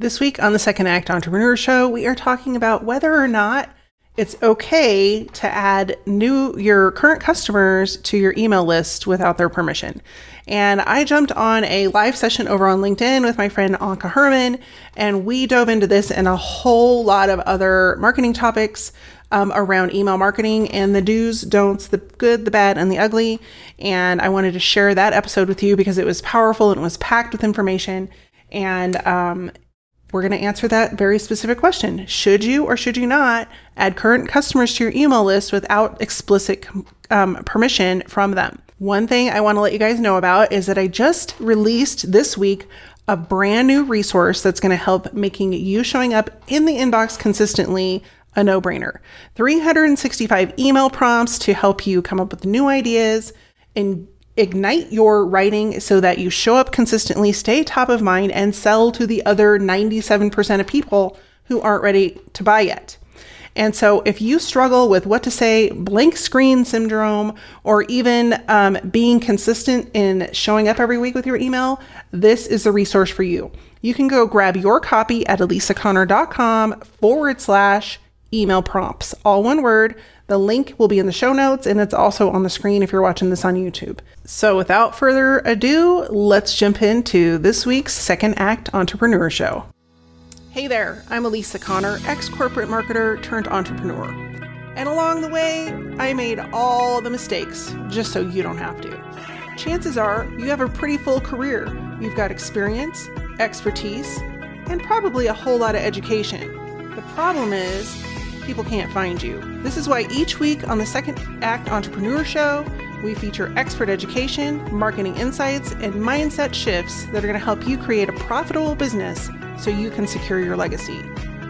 This week on the Second Act Entrepreneur Show, we are talking about whether or not it's okay to add new your current customers to your email list without their permission. And I jumped on a live session over on LinkedIn with my friend Anka Herman, and we dove into this and a whole lot of other marketing topics um, around email marketing and the do's, don'ts, the good, the bad, and the ugly. And I wanted to share that episode with you because it was powerful and it was packed with information. And um, we're going to answer that very specific question. Should you or should you not add current customers to your email list without explicit um, permission from them? One thing I want to let you guys know about is that I just released this week a brand new resource that's going to help making you showing up in the inbox consistently a no brainer. 365 email prompts to help you come up with new ideas and ignite your writing so that you show up consistently, stay top of mind, and sell to the other 97% of people who aren't ready to buy yet. And so, if you struggle with what to say, blank screen syndrome, or even um, being consistent in showing up every week with your email, this is the resource for you. You can go grab your copy at alisaconner.com forward slash email prompts, all one word. The link will be in the show notes and it's also on the screen if you're watching this on YouTube. So, without further ado, let's jump into this week's Second Act Entrepreneur Show. Hey there, I'm Alisa Conner, ex corporate marketer turned entrepreneur. And along the way, I made all the mistakes just so you don't have to. Chances are you have a pretty full career. You've got experience, expertise, and probably a whole lot of education. The problem is, people can't find you. This is why each week on the Second Act Entrepreneur Show, we feature expert education, marketing insights, and mindset shifts that are going to help you create a profitable business so you can secure your legacy,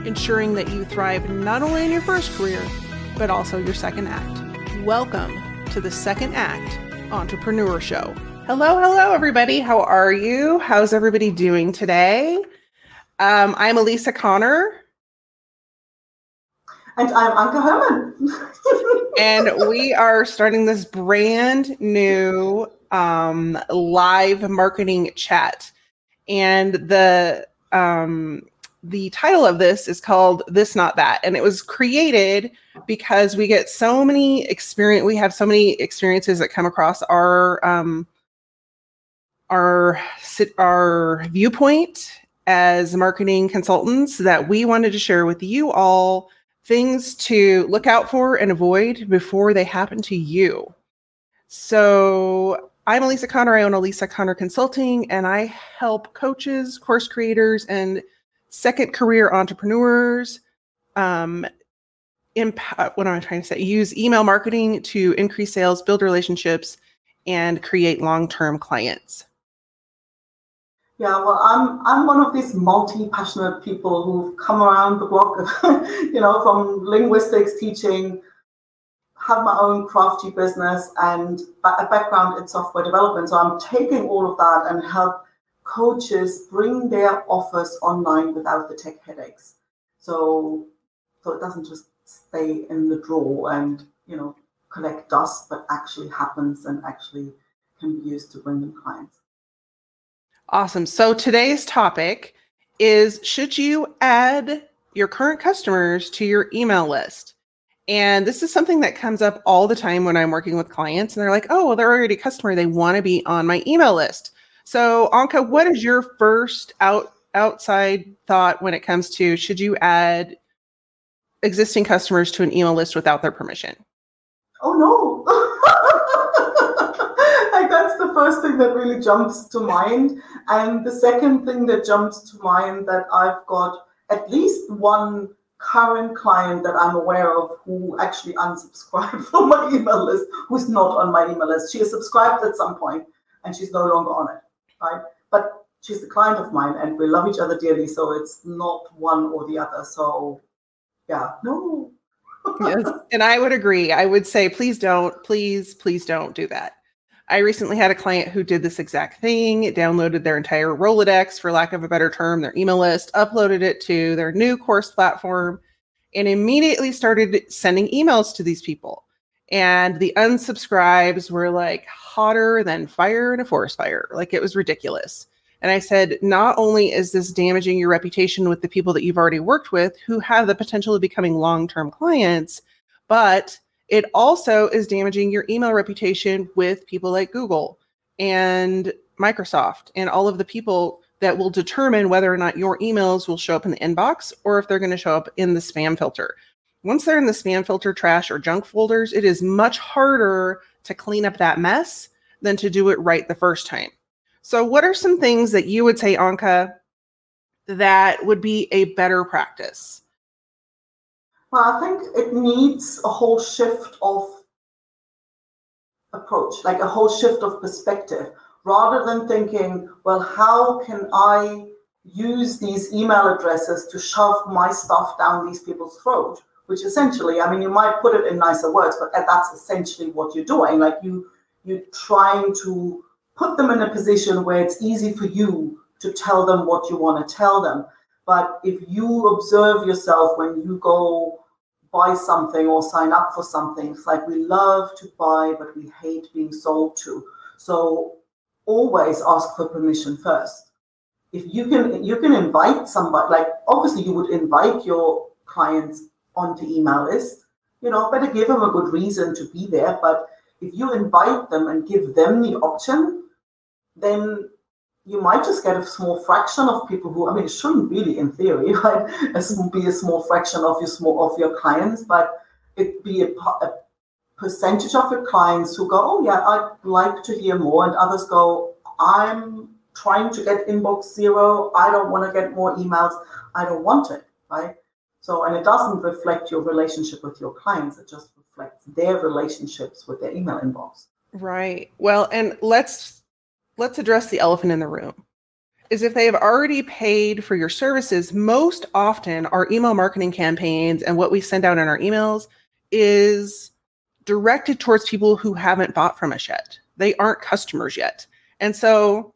ensuring that you thrive not only in your first career, but also your second act. Welcome to the Second Act Entrepreneur Show. Hello, hello, everybody. How are you? How's everybody doing today? Um, I'm Alisa Conner. And I'm Anka Herman. and we are starting this brand new um, live marketing chat. And the um, the title of this is called This Not That. And it was created because we get so many experience we have so many experiences that come across our um our our viewpoint as marketing consultants that we wanted to share with you all things to look out for and avoid before they happen to you. So, I'm Alisa Conner. I own Alisa Conner Consulting, and I help coaches, course creators, and second career entrepreneurs um, impact, what am I trying to say? Use email marketing to increase sales, build relationships, and create long term clients. Yeah, well, I'm I'm one of these multi-passionate people who've come around the block, you know, from linguistics teaching, have my own crafty business and a background in software development. So I'm taking all of that and help coaches bring their offers online without the tech headaches. So so it doesn't just stay in the drawer and you know collect dust, but actually happens and actually can be used to bring them clients. Awesome. So today's topic is should you add your current customers to your email list? And this is something that comes up all the time when I'm working with clients and they're like, "Oh, well, they're already a customer. They want to be on my email list." So, Anka, what is your first out outside thought when it comes to should you add existing customers to an email list without their permission? Oh no. like that's the first thing that really jumps to mind. And the second thing that jumps to mind that I've got at least one current client that I'm aware of who actually unsubscribed from my email list, who's not on my email list. She is subscribed at some point and she's no longer on it. Right. But she's a client of mine and we love each other dearly. So it's not one or the other. So yeah, no. yes. And I would agree. I would say, please don't, please, please don't do that. I recently had a client who did this exact thing, downloaded their entire Rolodex, for lack of a better term, their email list, uploaded it to their new course platform, and immediately started sending emails to these people. And the unsubscribes were like hotter than fire in a forest fire. Like it was ridiculous. And I said, not only is this damaging your reputation with the people that you've already worked with who have the potential of becoming long term clients, but it also is damaging your email reputation with people like Google and Microsoft and all of the people that will determine whether or not your emails will show up in the inbox or if they're going to show up in the spam filter. Once they're in the spam filter, trash, or junk folders, it is much harder to clean up that mess than to do it right the first time. So, what are some things that you would say, Anka, that would be a better practice? Well, I think it needs a whole shift of approach, like a whole shift of perspective, rather than thinking, well, how can I use these email addresses to shove my stuff down these people's throat? Which essentially, I mean, you might put it in nicer words, but that's essentially what you're doing. Like you, you're trying to put them in a position where it's easy for you to tell them what you want to tell them. But if you observe yourself when you go buy something or sign up for something, it's like we love to buy, but we hate being sold to. So always ask for permission first. If you can, you can invite somebody. Like obviously, you would invite your clients onto email list. You know, better give them a good reason to be there. But if you invite them and give them the option, then you might just get a small fraction of people who I mean it shouldn't really in theory right? Be a small fraction of your small of your clients but it be a, a, percentage of your clients who go oh yeah I'd like to hear more and others go I'm trying to get inbox zero. I don't want to get more emails. I don't want it right? So and it doesn't reflect your relationship with your clients. It just reflects their relationships with their email inbox. Right. Well and let's let's address the elephant in the room is if they have already paid for your services, most often our email marketing campaigns and what we send out in our emails is directed towards people who haven't bought from us yet. They aren't customers yet. And so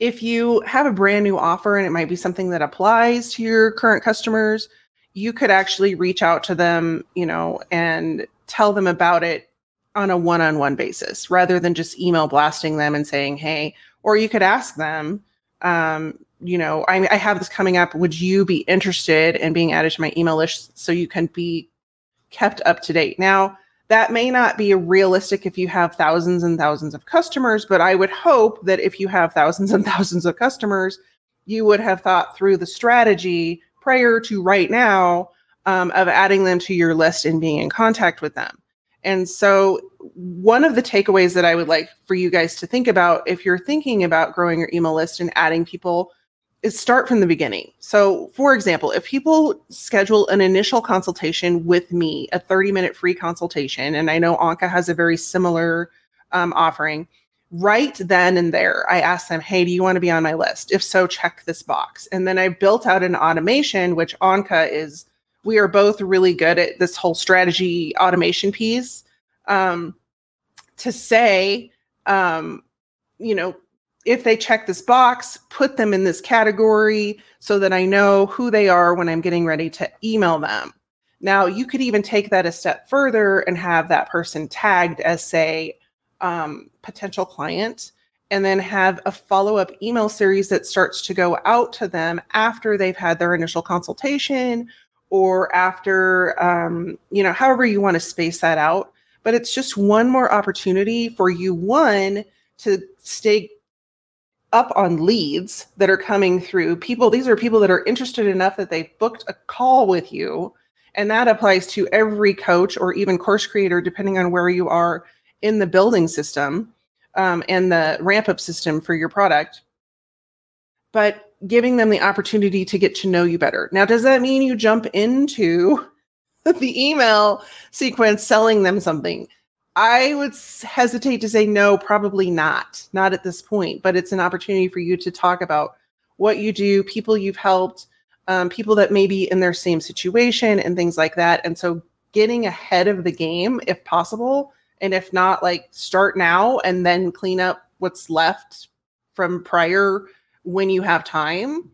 if you have a brand new offer and it might be something that applies to your current customers, you could actually reach out to them, you know, and tell them about it on a one-on-one basis rather than just email blasting them and saying hey or you could ask them um, you know I, I have this coming up. Would you be interested in being added to my email list so you can be kept up to date? Now that may not be realistic if you have thousands and thousands of customers but i would hope that if you have thousands and thousands of customers you would have thought through the strategy prior to right now um, of adding them to your list and being in contact with them and so, one of the takeaways that I would like for you guys to think about if you're thinking about growing your email list and adding people is start from the beginning. So, for example, if people schedule an initial consultation with me, a 30 minute free consultation, and I know Anka has a very similar um, offering, right then and there, I ask them, Hey, do you want to be on my list? If so, check this box. And then I built out an automation, which Anka is we are both really good at this whole strategy automation piece. Um, to say um, you know if they check this box put them in this category so that i know who they are when i'm getting ready to email them. Now you could even take that a step further and have that person tagged as say um, potential client and then have a follow-up email series that starts to go out to them after they've had their initial consultation or after um, you know however you want to space that out. But it's just one more opportunity for you one to stay up on leads that are coming through. People these are people that are interested enough that they've booked a call with you and that applies to every coach or even course creator depending on where you are in the building system um, and the ramp up system for your product. But giving them the opportunity to get to know you better. Now, does that mean you jump into the email sequence selling them something? I would hesitate to say no, probably not, not at this point, but it's an opportunity for you to talk about what you do, people you've helped, um, people that may be in their same situation, and things like that. And so, getting ahead of the game if possible. And if not, like start now and then clean up what's left from prior when you have time.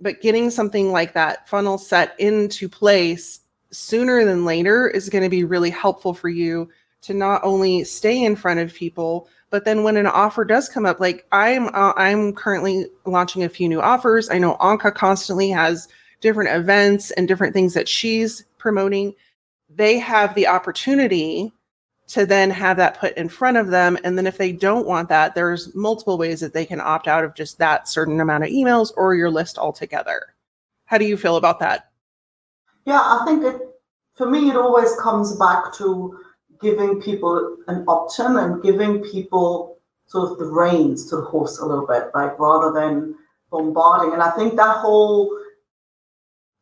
But getting something like that funnel set into place sooner than later is going to be really helpful for you to not only stay in front of people, but then when an offer does come up, like I'm uh, I'm currently launching a few new offers. I know Anka constantly has different events and different things that she's promoting. They have the opportunity to then have that put in front of them. And then if they don't want that, there's multiple ways that they can opt out of just that certain amount of emails or your list altogether. How do you feel about that? Yeah, I think it for me it always comes back to giving people an option and giving people sort of the reins to the horse a little bit, like rather than bombarding. And I think that whole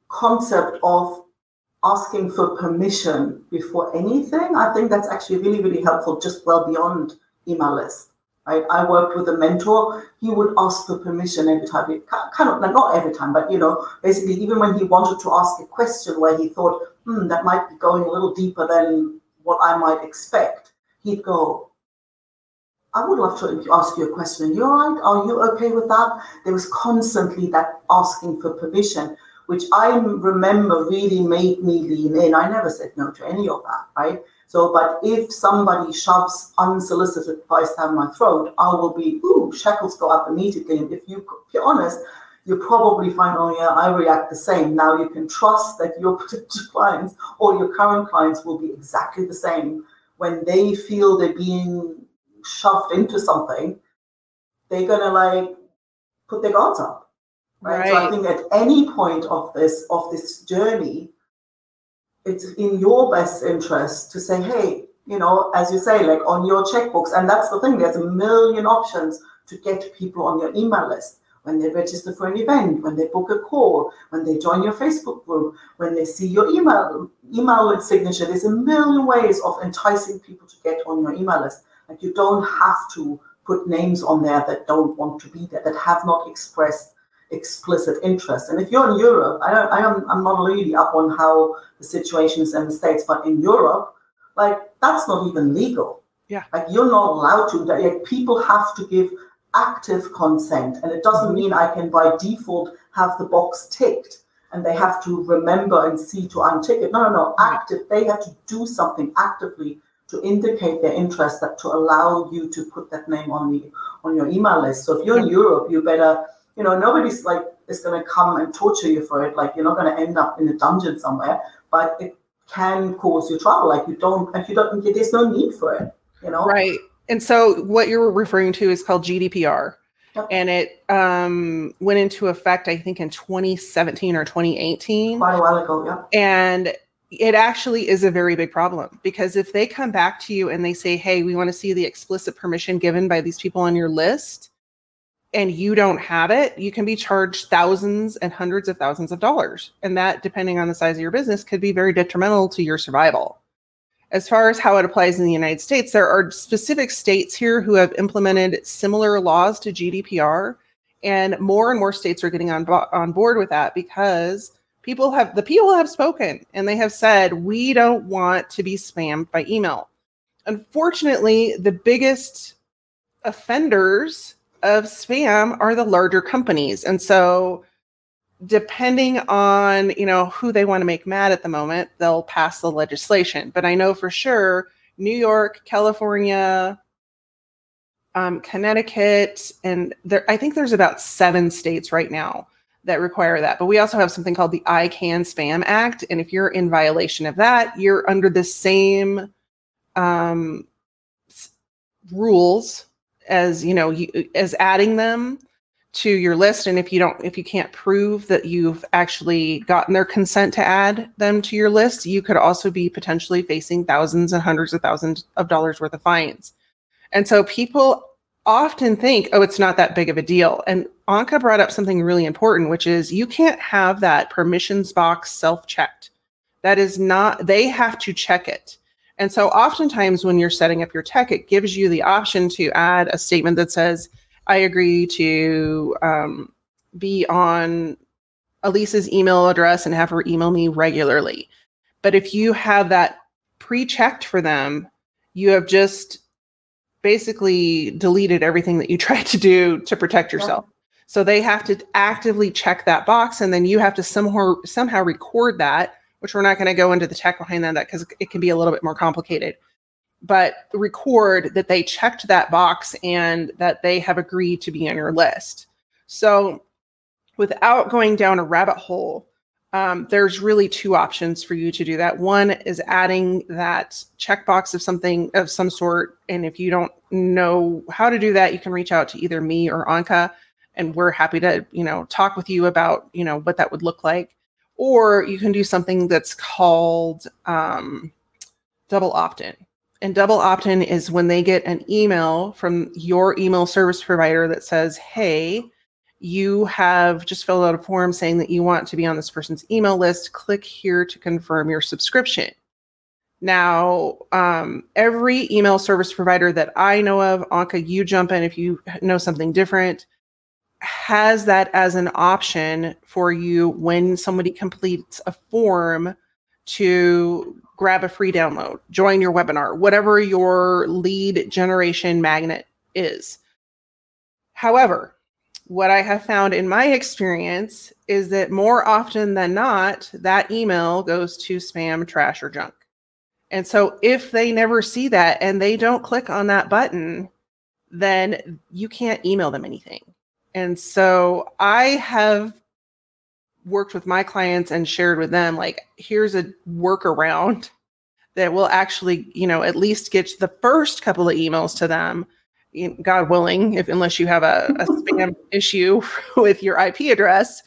concept of asking for permission before anything, I think that's actually really, really helpful, just well beyond email list. Right? I worked with a mentor. He would ask for permission every time. He, kind of not every time, but you know, basically, even when he wanted to ask a question where he thought, "Hmm, that might be going a little deeper than what I might expect," he'd go, "I would love to ask you a question. You all right? Are you okay with that?" There was constantly that asking for permission, which I remember really made me lean in. I never said no to any of that, right? So, but if somebody shoves unsolicited advice down my throat, I will be, ooh, shackles go up immediately. And if, you, if you're honest, you probably find, oh yeah, I react the same. Now you can trust that your potential clients or your current clients will be exactly the same. When they feel they're being shoved into something, they're gonna like put their guards up. Right? right. So I think at any point of this of this journey, it's in your best interest to say, hey, you know, as you say, like on your checkbooks. And that's the thing, there's a million options to get people on your email list when they register for an event, when they book a call, when they join your Facebook group, when they see your email email signature. There's a million ways of enticing people to get on your email list. Like you don't have to put names on there that don't want to be there, that have not expressed explicit interest. And if you're in Europe, I don't, I am, I'm not really up on how the situation is in the States, but in Europe, like that's not even legal. Yeah. Like you're not allowed to. Like people have to give active consent, and it doesn't mm-hmm. mean I can by default have the box ticked and they have to remember and see to untick it. No, no, no. Active. They have to do something actively to indicate their interest that to allow you to put that name on the on your email list. So if you're in Europe, you better you know, nobody's like is going to come and torture you for it. Like you're not going to end up in a dungeon somewhere, but it can cause you trouble. Like you don't, if you don't, there's no need for it. You know, right? And so what you're referring to is called GDPR. Yep. And it um, went into effect, I think, in 2017 or 2018. Quite a while ago, yeah. And it actually is a very big problem because if they come back to you and they say, hey, we want to see the explicit permission given by these people on your list, and you don't have it, you can be charged thousands and hundreds of thousands of dollars. And that, depending on the size of your business, could be very detrimental to your survival. As far as how it applies in the United States, there are specific states here who have implemented similar laws to GDPR. And more and more states are getting on, on board with that because people have the people have spoken and they have said we don't want to be spammed by email. Unfortunately, the biggest offenders of spam are the larger companies. And so depending on, you know, who they want to make mad at the moment, they'll pass the legislation. But I know for sure New York, California, um, Connecticut, and there I think there's about seven states right now that require that. But we also have something called the ICANN Spam Act. And if you're in violation of that, you're under the same um, rules as you know you, as adding them to your list and if you don't if you can't prove that you've actually gotten their consent to add them to your list you could also be potentially facing thousands and hundreds of thousands of dollars worth of fines. And so people often think oh it's not that big of a deal. And anka brought up something really important which is you can't have that permissions box self checked that is not they have to check it and so oftentimes when you're setting up your tech, it gives you the option to add a statement that says, I agree to um, be on Alisa's email address and have her email me regularly. But if you have that pre checked for them, you have just basically deleted everything that you tried to do to protect yourself. Yeah. So they have to actively check that box and then you have to somehow somehow record that which we're not going to go into the tech behind that because it can be a little bit more complicated. but record that they checked that box and that they have agreed to be on your list. So, without going down a rabbit hole, um, there's really two options for you to do that. One is adding that checkbox of something of some sort. And if you don't know how to do that, you can reach out to either me or Anka, and we're happy to, you know, talk with you about, you know, what that would look like. Or you can do something that's called um, double opt-in. And double opt-in is when they get an email from your email service provider that says, "Hey, you have just filled out a form saying that you want to be on this person's email list. Click here to confirm your subscription. Now, um, every email service provider that I know of, Anka, you jump in if you know something different, has that as an option for you when somebody completes a form to grab a free download, join your webinar, whatever your lead generation magnet is. However, what I have found in my experience is that more often than not, that email goes to spam, trash, or junk. And so if they never see that and they don't click on that button, then you can't email them anything. And so I have worked with my clients and shared with them like here's a workaround that will actually, you know, at least get the first couple of emails to them God willing, if unless you have a, a spam issue with your IP address,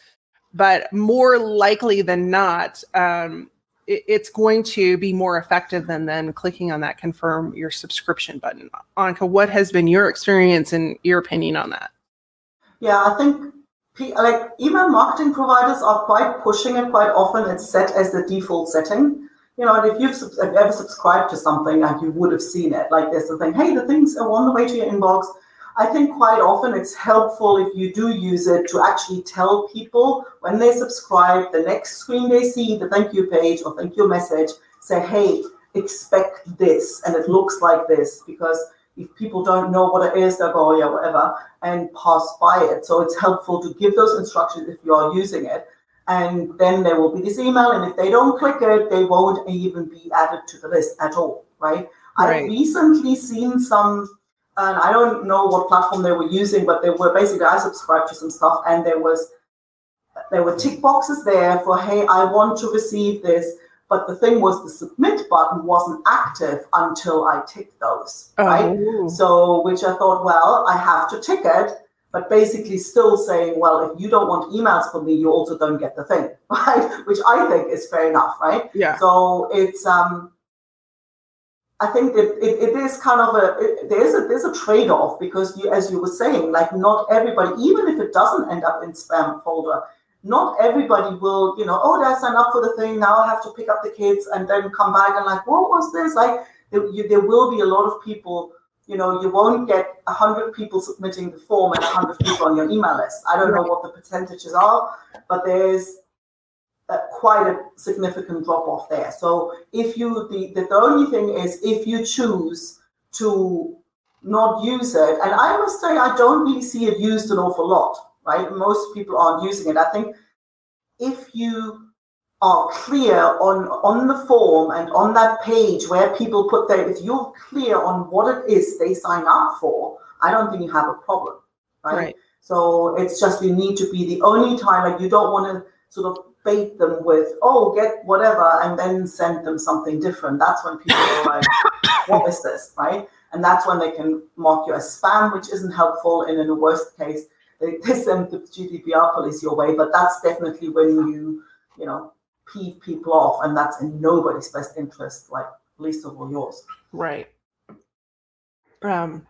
but more likely than not, um, it, it's going to be more effective than then clicking on that confirm your subscription button. Anka, what has been your experience and your opinion on that? Yeah, I think like email marketing providers are quite pushing it quite often. It's set as the default setting you know, and if you've, if you've ever subscribed to something and you would have seen it, like there's something, hey, the things are on the way to your inbox. I think quite often it's helpful if you do use it to actually tell people when they subscribe, the next screen they see, the thank you page or thank you message, say, hey, expect this and it looks like this because if people don't know what it is, they'll go, oh, yeah, whatever, and pass by it. So it's helpful to give those instructions if you are using it and then there will be this email and if they don't click it they won't even be added to the list at all right, right. i've recently seen some and i don't know what platform they were using but they were basically i subscribed to some stuff and there was there were tick boxes there for hey i want to receive this but the thing was the submit button wasn't active until i ticked those oh. right so which i thought well i have to tick it but basically still saying, well, if you don't want emails from me, you also don't get the thing, right? Which I think is fair enough, right? Yeah. So it's um, I think that it, it is kind of a it, there's a there's a trade off because you, as you were saying, like not everybody, even if it doesn't end up in spam folder, not everybody will, you know, oh, did I sign up for the thing? Now I have to pick up the kids and then come back and like, what was this? Like, there, you, there will be a lot of people you know, you won't get 100 people submitting the form and 100 people on your email list. I don't know what the percentages are, but there's a, quite a significant drop off there. So if you, the, the, the only thing is if you choose to not use it, and I must say, I don't really see it used an awful lot, right? Most people aren't using it. I think if you are clear on on the form and on that page where people put their if you're clear on what it is they sign up for i don't think you have a problem right, right. so it's just you need to be the only time like you don't want to sort of bait them with oh get whatever and then send them something different that's when people are like what is this right and that's when they can mark you as spam which isn't helpful and in the worst case they, they send the gdpr police your way but that's definitely when you you know peeve people off, and that's in nobody's best interest, like least of all yours. Right. Um,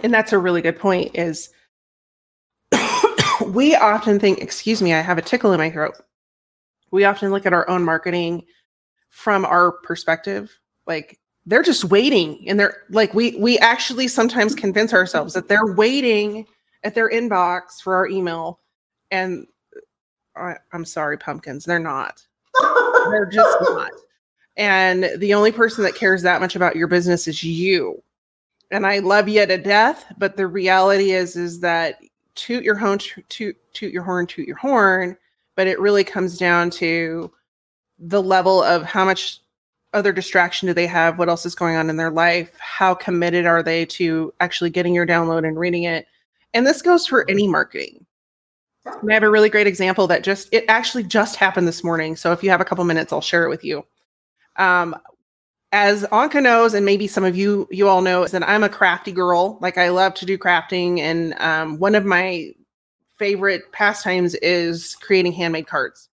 and that's a really good point. Is we often think, excuse me, I have a tickle in my throat. We often look at our own marketing from our perspective, like they're just waiting, and they're like we we actually sometimes convince ourselves that they're waiting at their inbox for our email, and I, am sorry, pumpkins. They're not. they're just not. And the only person that cares that much about your business is you. And I love you to death, but the reality is, is that toot your horn, toot, toot your horn, toot your horn. But it really comes down to the level of how much other distraction do they have? What else is going on in their life? How committed are they to actually getting your download and reading it? And this goes for any marketing. I have a really great example that just it actually just happened this morning. So if you have a couple minutes, I'll share it with you. Um, as Anka knows, and maybe some of you you all know, is that I'm a crafty girl. Like I love to do crafting, and um, one of my favorite pastimes is creating handmade cards.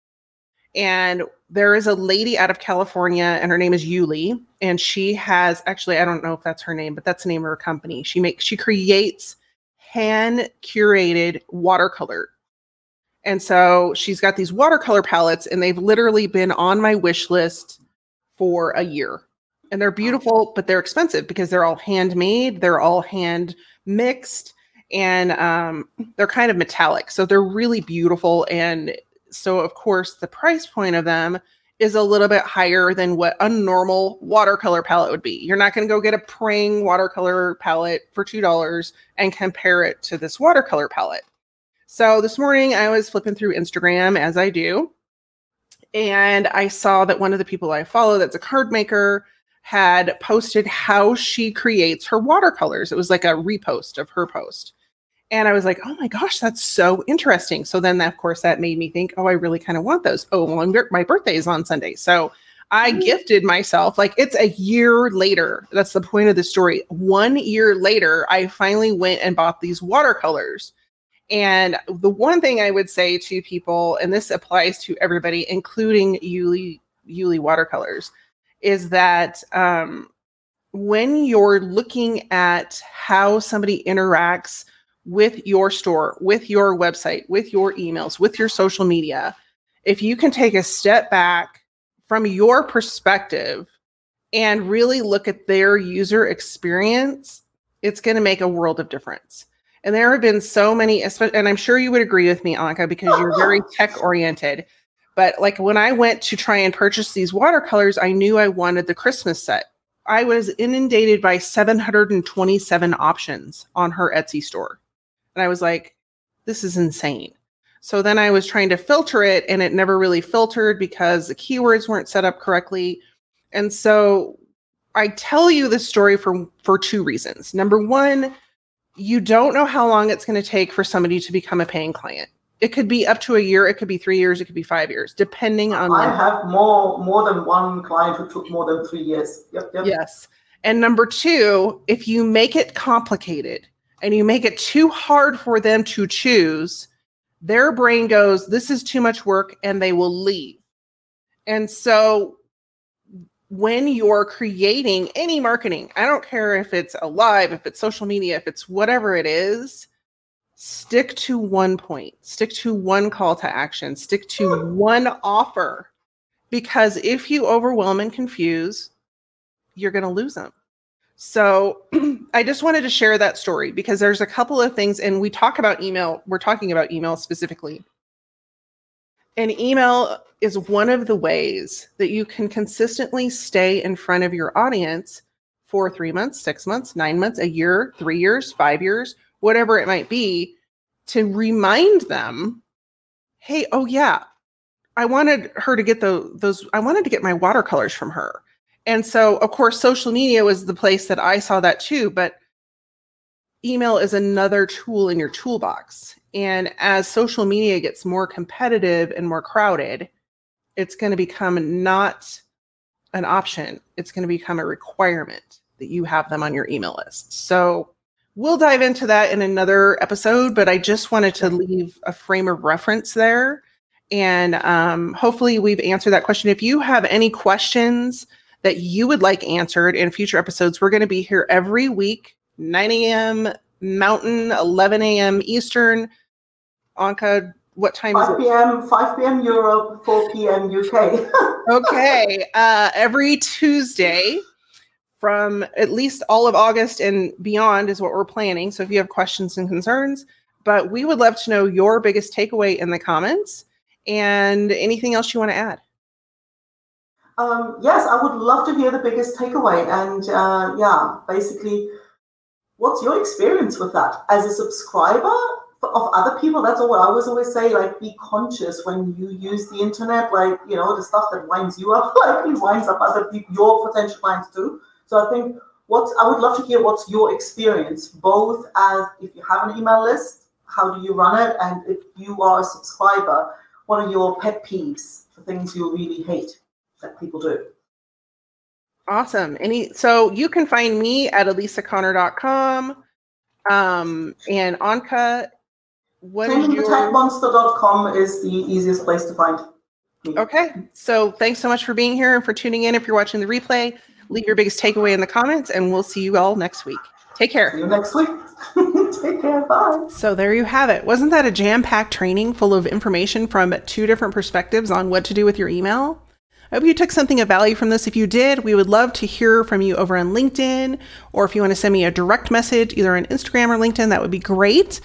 And there is a lady out of California, and her name is Yuli, and she has actually I don't know if that's her name, but that's the name of her company. She makes she creates hand curated watercolor. And so she's got these watercolor palettes, and they've literally been on my wish list for a year. And they're beautiful, but they're expensive because they're all handmade, they're all hand mixed, and um, they're kind of metallic. So they're really beautiful. And so, of course, the price point of them is a little bit higher than what a normal watercolor palette would be. You're not going to go get a Prang watercolor palette for $2 and compare it to this watercolor palette. So this morning I was flipping through Instagram as I do, and I saw that one of the people I follow that's a card maker had posted how she creates her watercolors. It was like a repost of her post. And I was like, oh my gosh, that's so interesting. So then, of course, that made me think, oh, I really kind of want those. Oh, well, my birthday is on Sunday. So I mm-hmm. gifted myself, like, it's a year later. That's the point of the story. One year later, I finally went and bought these watercolors. And the one thing I would say to people, and this applies to everybody, including Yuli, Yuli watercolors, is that um, when you're looking at how somebody interacts with your store, with your website, with your emails, with your social media, if you can take a step back from your perspective and really look at their user experience, it's going to make a world of difference. And there have been so many, and I'm sure you would agree with me, Anka, because you're very tech oriented. But like when I went to try and purchase these watercolors, I knew I wanted the Christmas set. I was inundated by 727 options on her Etsy store. And I was like, this is insane. So then I was trying to filter it and it never really filtered because the keywords weren't set up correctly. And so I tell you this story for for two reasons. Number one, you don't know how long it's going to take for somebody to become a paying client. It could be up to a year, it could be 3 years, it could be 5 years, depending on I have more more than one client who took more than 3 years. Yep, yep. Yes. And number 2, if you make it complicated, and you make it too hard for them to choose, their brain goes, This is too much work, and they will leave. And so when you're creating any marketing, I don't care if it's a live, if it's social media, if it's whatever it is, stick to one point, stick to one call to action, stick to one offer. Because if you overwhelm and confuse, you're going to lose them. So I just wanted to share that story because there's a couple of things, and we talk about email. We're talking about email specifically. And email is one of the ways that you can consistently stay in front of your audience for three months, six months, nine months, a year, three years, five years, whatever it might be, to remind them, hey, oh yeah, I wanted her to get the, those, I wanted to get my watercolors from her. And so, of course, social media was the place that I saw that too. But email is another tool in your toolbox. And as social media gets more competitive and more crowded, it's going to become not an option. It's going to become a requirement that you have them on your email list. So we'll dive into that in another episode, but I just wanted to leave a frame of reference there. And um, hopefully, we've answered that question. If you have any questions, that you would like answered in future episodes. We're going to be here every week, 9 a.m. Mountain, 11 a.m. Eastern. Anka, what time 5 p.m. 5 p.m. Europe, 4 p.m. UK. okay. Uh, every Tuesday from at least all of August and beyond is what we're planning. So if you have questions and concerns, but we would love to know your biggest takeaway in the comments and anything else you want to add. Um, yes, I would love to hear the biggest takeaway. And uh, yeah, basically, what's your experience with that? As a subscriber, of other people. That's all I always always say. Like, be conscious when you use the internet. Like, you know, the stuff that winds you up likely winds up other people, your potential clients too. So I think what I would love to hear what's your experience, both as if you have an email list, how do you run it, and if you are a subscriber, what are your pet peeves, the things you really hate that people do? Awesome. Any so you can find me at alisaconner.com. Um and Anka, what is your techmonster.com is the easiest place to find me. Okay. So thanks so much for being here and for tuning in. If you're watching the replay, leave your biggest takeaway in the comments and we'll see you all next week. Take care. See you next week. Take care. Bye. So there you have it. Wasn't that a jam-packed training full of information from two different perspectives on what to do with your email? I hope you took something of value from this. If you did, we would love to hear from you over on LinkedIn, or if you want to send me a direct message, either on Instagram or LinkedIn, that would be great.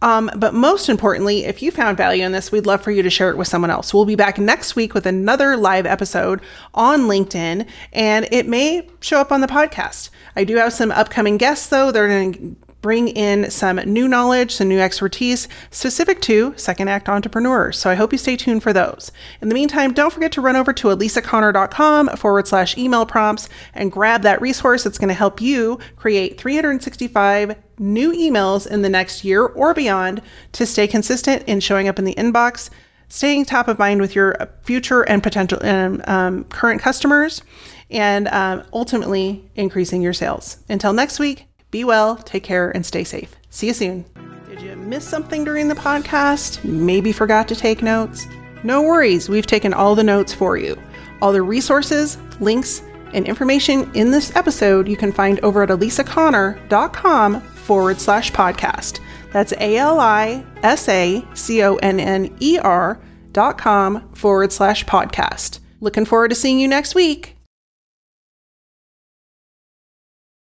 Um, but most importantly, if you found value in this, we'd love for you to share it with someone else. We'll be back next week with another live episode on LinkedIn, and it may show up on the podcast. I do have some upcoming guests, though. They're going to bring in some new knowledge, some new expertise specific to second act entrepreneurs. So I hope you stay tuned for those. In the meantime, don't forget to run over to alisaconner.com forward slash email prompts and grab that resource that's going to help you create 365 new emails in the next year or beyond to stay consistent in showing up in the inbox, staying top of mind with your future and potential um, um, current customers, and um, ultimately increasing your sales. Until next week, be well, take care, and stay safe. See you soon. Did you miss something during the podcast? Maybe forgot to take notes? No worries, we've taken all the notes for you. All the resources, links, and information in this episode you can find over at alisaconner.com forward slash podcast. That's A L I S A C O N N E R dot com forward slash podcast. Looking forward to seeing you next week.